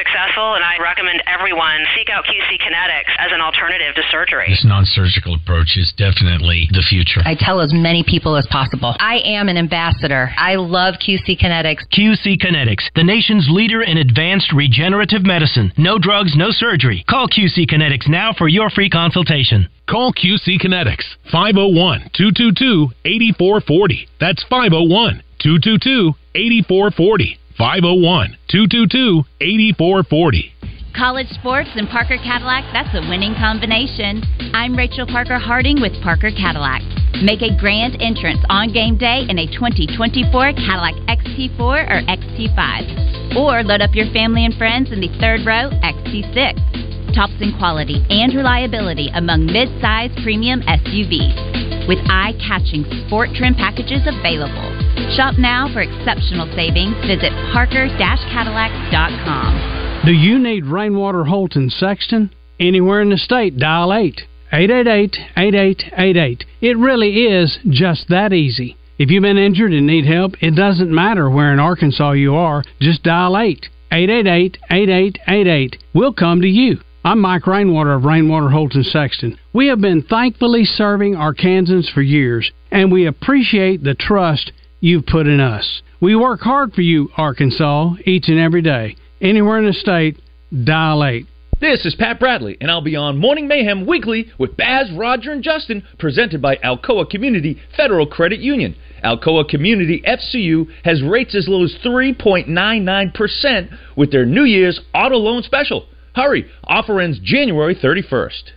It was super successful, and I recommend everyone seek out QC Kinetics as an alternative to surgery. This non surgical approach is definitely the future. I tell as many people as possible. I am an ambassador. I love QC Kinetics. QC Kinetics, the nation's leader in advanced regenerative medicine. No drugs, no surgery. Call QC Kinetics now for your free consultation. Call QC Kinetics 501 222 8440. That's 501 222 8440. 501 222 8440. College sports and Parker Cadillac, that's a winning combination. I'm Rachel Parker Harding with Parker Cadillac. Make a grand entrance on game day in a 2024 Cadillac XT4 or XT5. Or load up your family and friends in the third row XT6. Tops in quality and reliability among mid-size premium SUVs. With eye-catching sport trim packages available. Shop now for exceptional savings. Visit parker-cadillac.com. Do you need Rainwater Holt and Sexton? Anywhere in the state, dial 8. 888-8888. It really is just that easy. If you've been injured and need help, it doesn't matter where in Arkansas you are, just dial 8. 888-8888. We'll come to you. I'm Mike Rainwater of Rainwater Holt and Sexton. We have been thankfully serving Arkansans for years, and we appreciate the trust you've put in us. We work hard for you, Arkansas, each and every day. Anywhere in the state, dial 8. This is Pat Bradley, and I'll be on Morning Mayhem Weekly with Baz, Roger, and Justin, presented by Alcoa Community Federal Credit Union. Alcoa Community FCU has rates as low as 3.99% with their New Year's auto loan special. Hurry, offer ends January 31st.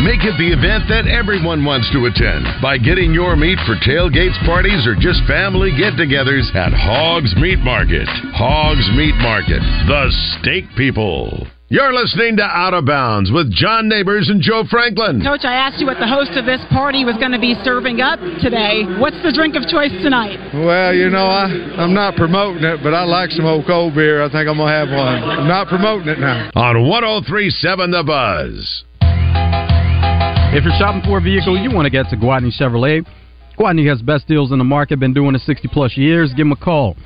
Make it the event that everyone wants to attend by getting your meat for tailgates, parties, or just family get togethers at Hogs Meat Market. Hogs Meat Market, the steak people. You're listening to Out of Bounds with John Neighbors and Joe Franklin. Coach, I asked you what the host of this party was going to be serving up today. What's the drink of choice tonight? Well, you know, I, I'm not promoting it, but I like some old cold beer. I think I'm going to have one. I'm not promoting it now. On 1037 The Buzz. If you're shopping for a vehicle, you want to get to Gwatney Chevrolet. Gwatney has best deals in the market, been doing it 60 plus years. Give them a call.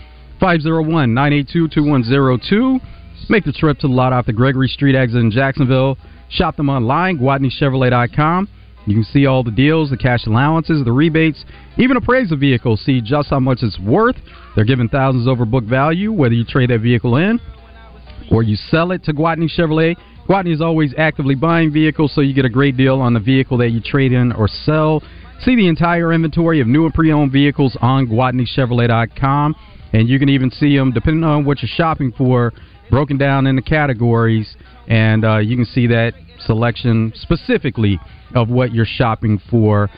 501 982 2102. Make the trip to the lot off the Gregory Street exit in Jacksonville. Shop them online, GwatneyChevrolet.com. You can see all the deals, the cash allowances, the rebates, even appraise the vehicle, see just how much it's worth. They're giving thousands over book value, whether you trade that vehicle in or you sell it to Gwatney Chevrolet. Gwatney is always actively buying vehicles, so you get a great deal on the vehicle that you trade in or sell. See the entire inventory of new and pre-owned vehicles on GwatneyChevrolet.com, and you can even see them, depending on what you're shopping for, broken down into categories, and uh, you can see that selection specifically of what you're shopping for.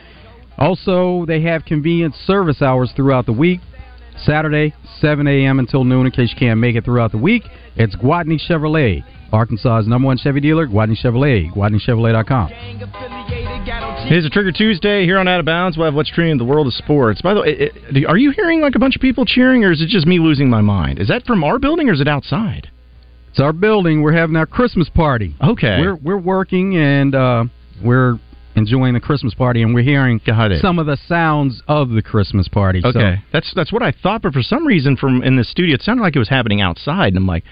Also, they have convenient service hours throughout the week. Saturday, 7 a.m. until noon in case you can't make it throughout the week. It's Gwatney Chevrolet, Arkansas's number one Chevy dealer, Gwatney Chevrolet, GwatneyChevrolet.com. Here's a Trigger Tuesday here on Out of Bounds. We'll have what's trending in the world of sports. By the way, it, it, are you hearing like a bunch of people cheering, or is it just me losing my mind? Is that from our building, or is it outside? It's our building. We're having our Christmas party. Okay, we're we're working and uh, we're enjoying the Christmas party, and we're hearing some of the sounds of the Christmas party. Okay, so. that's that's what I thought, but for some reason, from in the studio, it sounded like it was happening outside, and I'm like,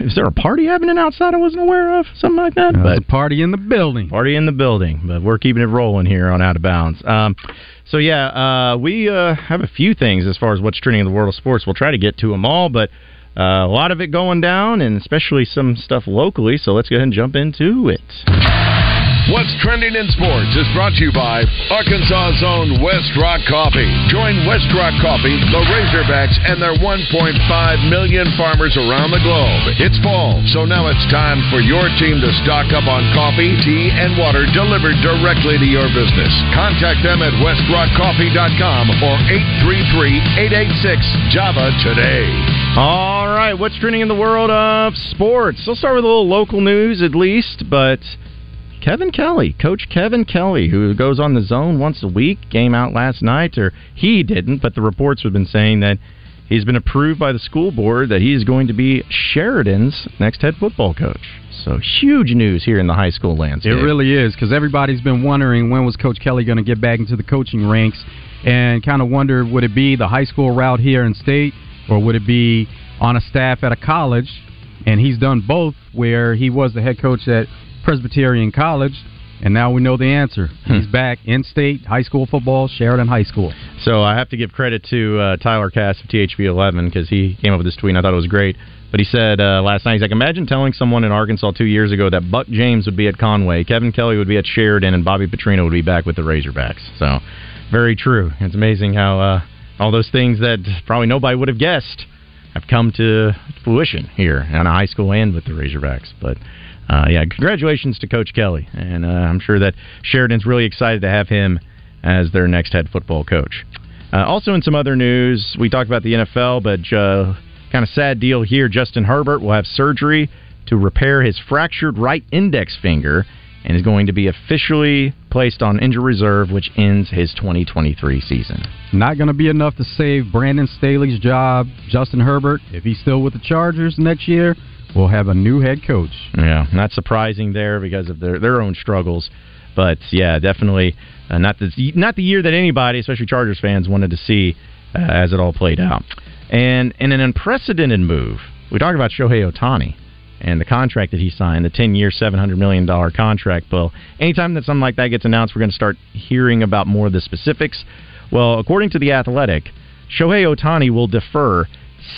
is there a party happening outside I wasn't aware of? Something like that. There's a party in the building. Party in the building, but we're keeping it rolling here on Out of Bounds. Um, so yeah, uh, we uh, have a few things as far as what's trending in the world of sports. We'll try to get to them all, but. Uh, a lot of it going down, and especially some stuff locally. So let's go ahead and jump into it. What's trending in sports is brought to you by Arkansas's own West Rock Coffee. Join West Rock Coffee, the Razorbacks, and their 1.5 million farmers around the globe. It's fall, so now it's time for your team to stock up on coffee, tea, and water delivered directly to your business. Contact them at westrockcoffee.com or 833-886-JAVA today. All right, what's trending in the world of sports? We'll start with a little local news at least, but Kevin Kelly, Coach Kevin Kelly, who goes on the zone once a week, came out last night, or he didn't, but the reports have been saying that he's been approved by the school board that he is going to be Sheridan's next head football coach. So huge news here in the high school landscape. It really is because everybody's been wondering when was Coach Kelly going to get back into the coaching ranks, and kind of wondered would it be the high school route here in state, or would it be on a staff at a college? And he's done both, where he was the head coach at Presbyterian College, and now we know the answer. Hmm. He's back in state high school football, Sheridan High School. So I have to give credit to uh, Tyler Cass of THB11 because he came up with this tweet and I thought it was great. But he said uh, last night, he's like, imagine telling someone in Arkansas two years ago that Buck James would be at Conway, Kevin Kelly would be at Sheridan, and Bobby Petrino would be back with the Razorbacks. So very true. It's amazing how uh, all those things that probably nobody would have guessed have come to fruition here in a high school and with the Razorbacks. But uh, yeah, congratulations to Coach Kelly, and uh, I'm sure that Sheridan's really excited to have him as their next head football coach. Uh, also, in some other news, we talked about the NFL, but uh, kind of sad deal here. Justin Herbert will have surgery to repair his fractured right index finger and is going to be officially placed on injury reserve, which ends his 2023 season. Not going to be enough to save Brandon Staley's job. Justin Herbert, if he's still with the Chargers next year, will have a new head coach. Yeah, not surprising there because of their their own struggles. But yeah, definitely uh, not the not the year that anybody, especially Chargers fans, wanted to see uh, as it all played out. And in an unprecedented move, we talked about Shohei Ohtani and the contract that he signed, the 10 year, $700 million contract. Well, anytime that something like that gets announced, we're going to start hearing about more of the specifics. Well, according to The Athletic, Shohei Ohtani will defer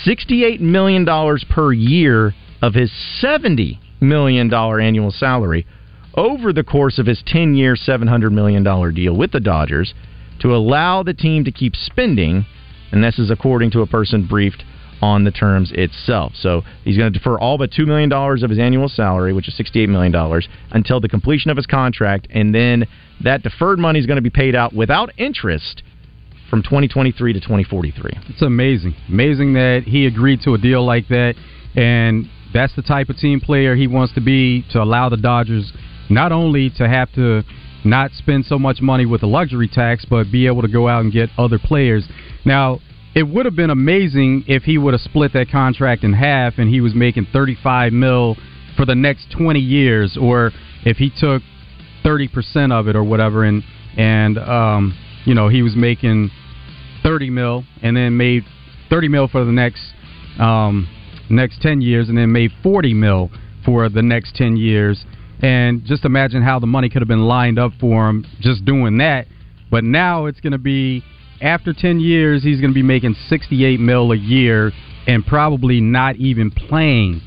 $68 million per year of his $70 million annual salary over the course of his 10 year, $700 million deal with the Dodgers to allow the team to keep spending, and this is according to a person briefed on the terms itself. So he's going to defer all but $2 million of his annual salary, which is $68 million, until the completion of his contract, and then that deferred money is going to be paid out without interest from 2023 to 2043. It's amazing. Amazing that he agreed to a deal like that, and that's the type of team player he wants to be to allow the Dodgers not only to have to not spend so much money with the luxury tax, but be able to go out and get other players. Now, it would have been amazing if he would have split that contract in half and he was making 35 mil for the next 20 years, or if he took 30% of it or whatever, and and um, you know he was making 30 mil and then made 30 mil for the next um, next 10 years and then made 40 mil for the next 10 years. And just imagine how the money could have been lined up for him just doing that. But now it's going to be after 10 years, he's going to be making 68 mil a year and probably not even playing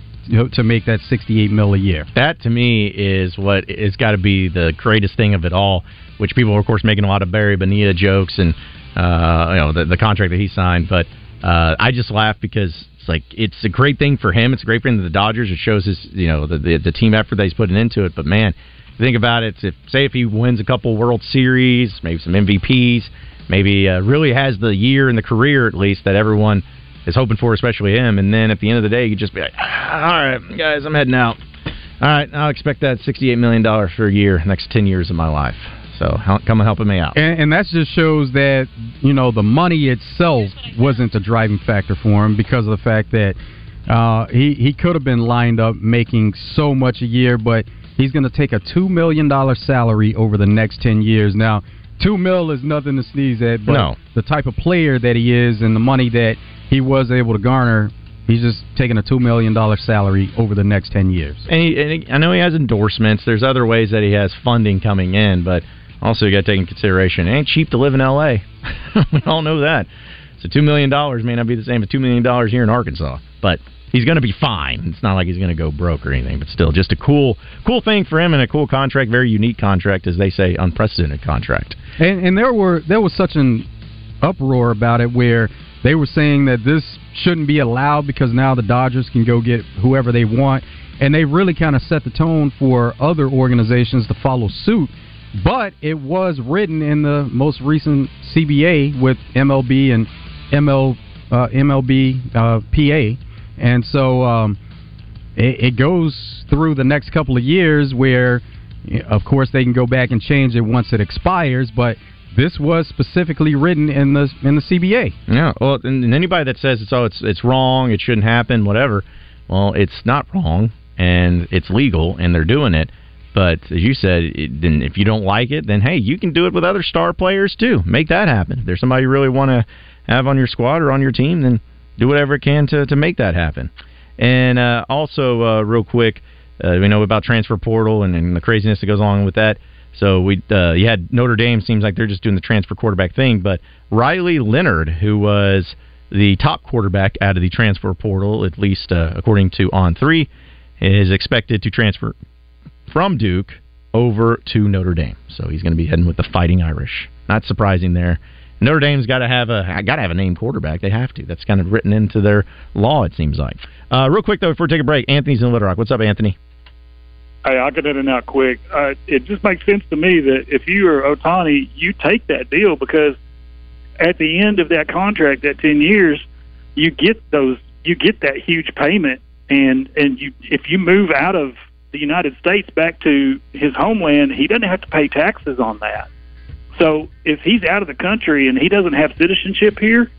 to make that 68 mil a year. That to me is what is got to be the greatest thing of it all. Which people are of course making a lot of Bobby Bonilla jokes and uh, you know the, the contract that he signed, but uh, I just laugh because it's like it's a great thing for him. It's a great thing for the Dodgers. It shows his you know the, the the team effort that he's putting into it. But man, think about it, if say if he wins a couple World Series, maybe some MVPs, maybe uh, really has the year in the career at least that everyone is hoping for, especially him. And then at the end of the day, you just be like, ah, all right, guys, I'm heading out. All right, I'll expect that $68 million for a year, next 10 years of my life. So come and helping me out. And, and that just shows that you know the money itself wasn't a driving factor for him because of the fact that uh, he he could have been lined up making so much a year, but he's going to take a two million dollar salary over the next ten years. Now, two mil is nothing to sneeze at, but no. the type of player that he is and the money that he was able to garner He's just taking a two million dollar salary over the next ten years. And, he, and he, I know he has endorsements. There's other ways that he has funding coming in, but also you got to take into consideration it ain't cheap to live in L.A. we all know that. So two million dollars may not be the same as two million dollars here in Arkansas, but he's going to be fine. It's not like he's going to go broke or anything, but still, just a cool, cool thing for him and a cool contract, very unique contract, as they say, unprecedented contract. And, and there were there was such an uproar about it where they were saying that this shouldn't be allowed because now the Dodgers can go get whoever they want, and they really kind of set the tone for other organizations to follow suit. But it was written in the most recent CBA with MLB and ML uh, MLB uh, PA, and so um, it, it goes through the next couple of years where, of course, they can go back and change it once it expires, but this was specifically written in the in the CBA. Yeah. Well, and anybody that says it's oh it's it's wrong, it shouldn't happen, whatever. Well, it's not wrong, and it's legal, and they're doing it. But as you said, it, then if you don't like it, then hey, you can do it with other star players too. Make that happen. If there's somebody you really want to have on your squad or on your team, then do whatever it can to to make that happen. And uh, also, uh, real quick, uh, we know about transfer portal and, and the craziness that goes along with that. So we uh, you had Notre Dame seems like they're just doing the transfer quarterback thing, but Riley Leonard, who was the top quarterback out of the transfer portal, at least uh, according to On Three, is expected to transfer from Duke over to Notre Dame. So he's going to be heading with the Fighting Irish. Not surprising there. Notre Dame's got to have a got to have a named quarterback. They have to. That's kind of written into their law. It seems like. Uh, real quick though, before we take a break, Anthony's in Little Rock. What's up, Anthony? Hey, I'll get in and out quick. Uh, it just makes sense to me that if you are Ohtani, you take that deal because at the end of that contract, that ten years, you get those, you get that huge payment, and and you if you move out of the United States back to his homeland, he doesn't have to pay taxes on that. So if he's out of the country and he doesn't have citizenship here,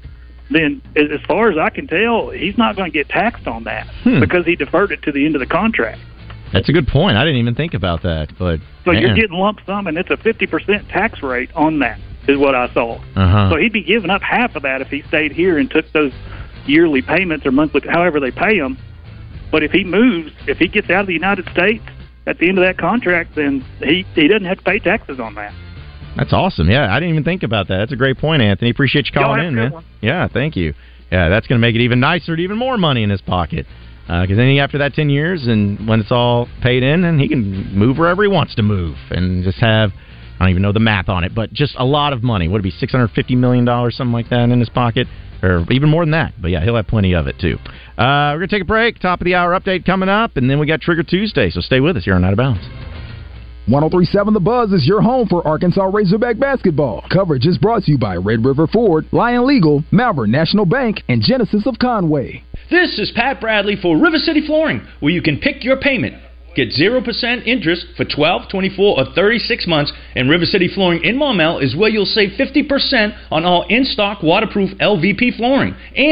then as far as I can tell, he's not going to get taxed on that Hmm. because he deferred it to the end of the contract. That's a good point. I didn't even think about that, but So you're getting lump sum, and it's a 50% tax rate on that, is what I saw. Uh-huh. So he'd be giving up half of that if he stayed here and took those yearly payments or monthly, however they pay him. But if he moves, if he gets out of the United States at the end of that contract, then he he doesn't have to pay taxes on that. That's awesome. Yeah, I didn't even think about that. That's a great point, Anthony. Appreciate you calling in, man. one. Yeah, thank you. Yeah, that's going to make it even nicer, to even more money in his pocket. Uh, because then he, after that ten years, and when it's all paid in, and he can move wherever he wants to move, and just have I don't even know the math on it, but just a lot of money. Would it be six hundred fifty million dollars, something like that, in his pocket, or even more than that? But yeah, he'll have plenty of it too. Uh, we're gonna take a break. Top of the hour update coming up, and then we got Trigger Tuesday. So stay with us here on Out of Bounds. 1037 The Buzz is your home for Arkansas Razorback basketball. Coverage is brought to you by Red River Ford, Lion Legal, Malvern National Bank, and Genesis of Conway. This is Pat Bradley for River City Flooring, where you can pick your payment. Get 0% interest for 12, 24, or 36 months, and River City Flooring in Maumelle is where you'll save 50% on all in stock waterproof LVP flooring. And